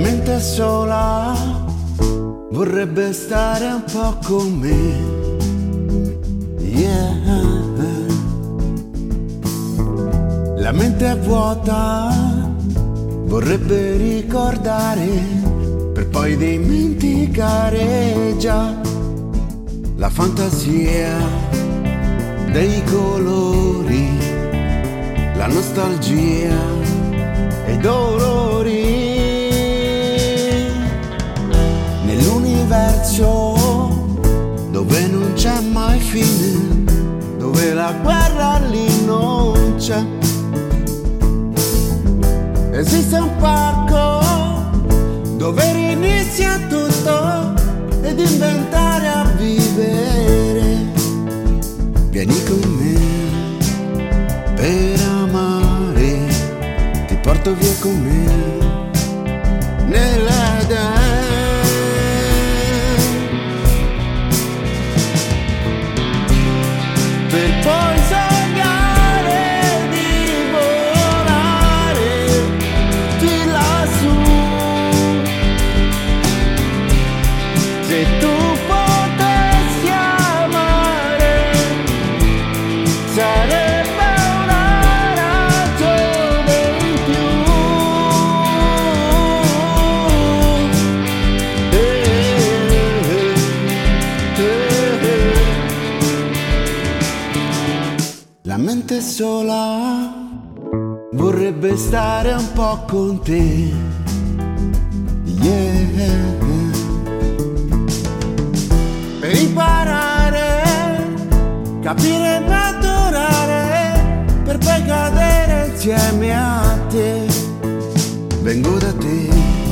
mente sola vorrebbe stare un po' con me. Yeah. La mente vuota, vorrebbe ricordare per poi dimenticare già la fantasia dei colori, la nostalgia e i Nell'universo dove non c'è mai fine, dove la guerra lì non c'è. Esiste un parco dove rinizia tutto ed inventare a vivere. Vieni con me per amare, ti porto via con me La mente sola vorrebbe stare un po' con te. Yeah. Per imparare, capire e adorare, per poi cadere insieme a te. Vengo da te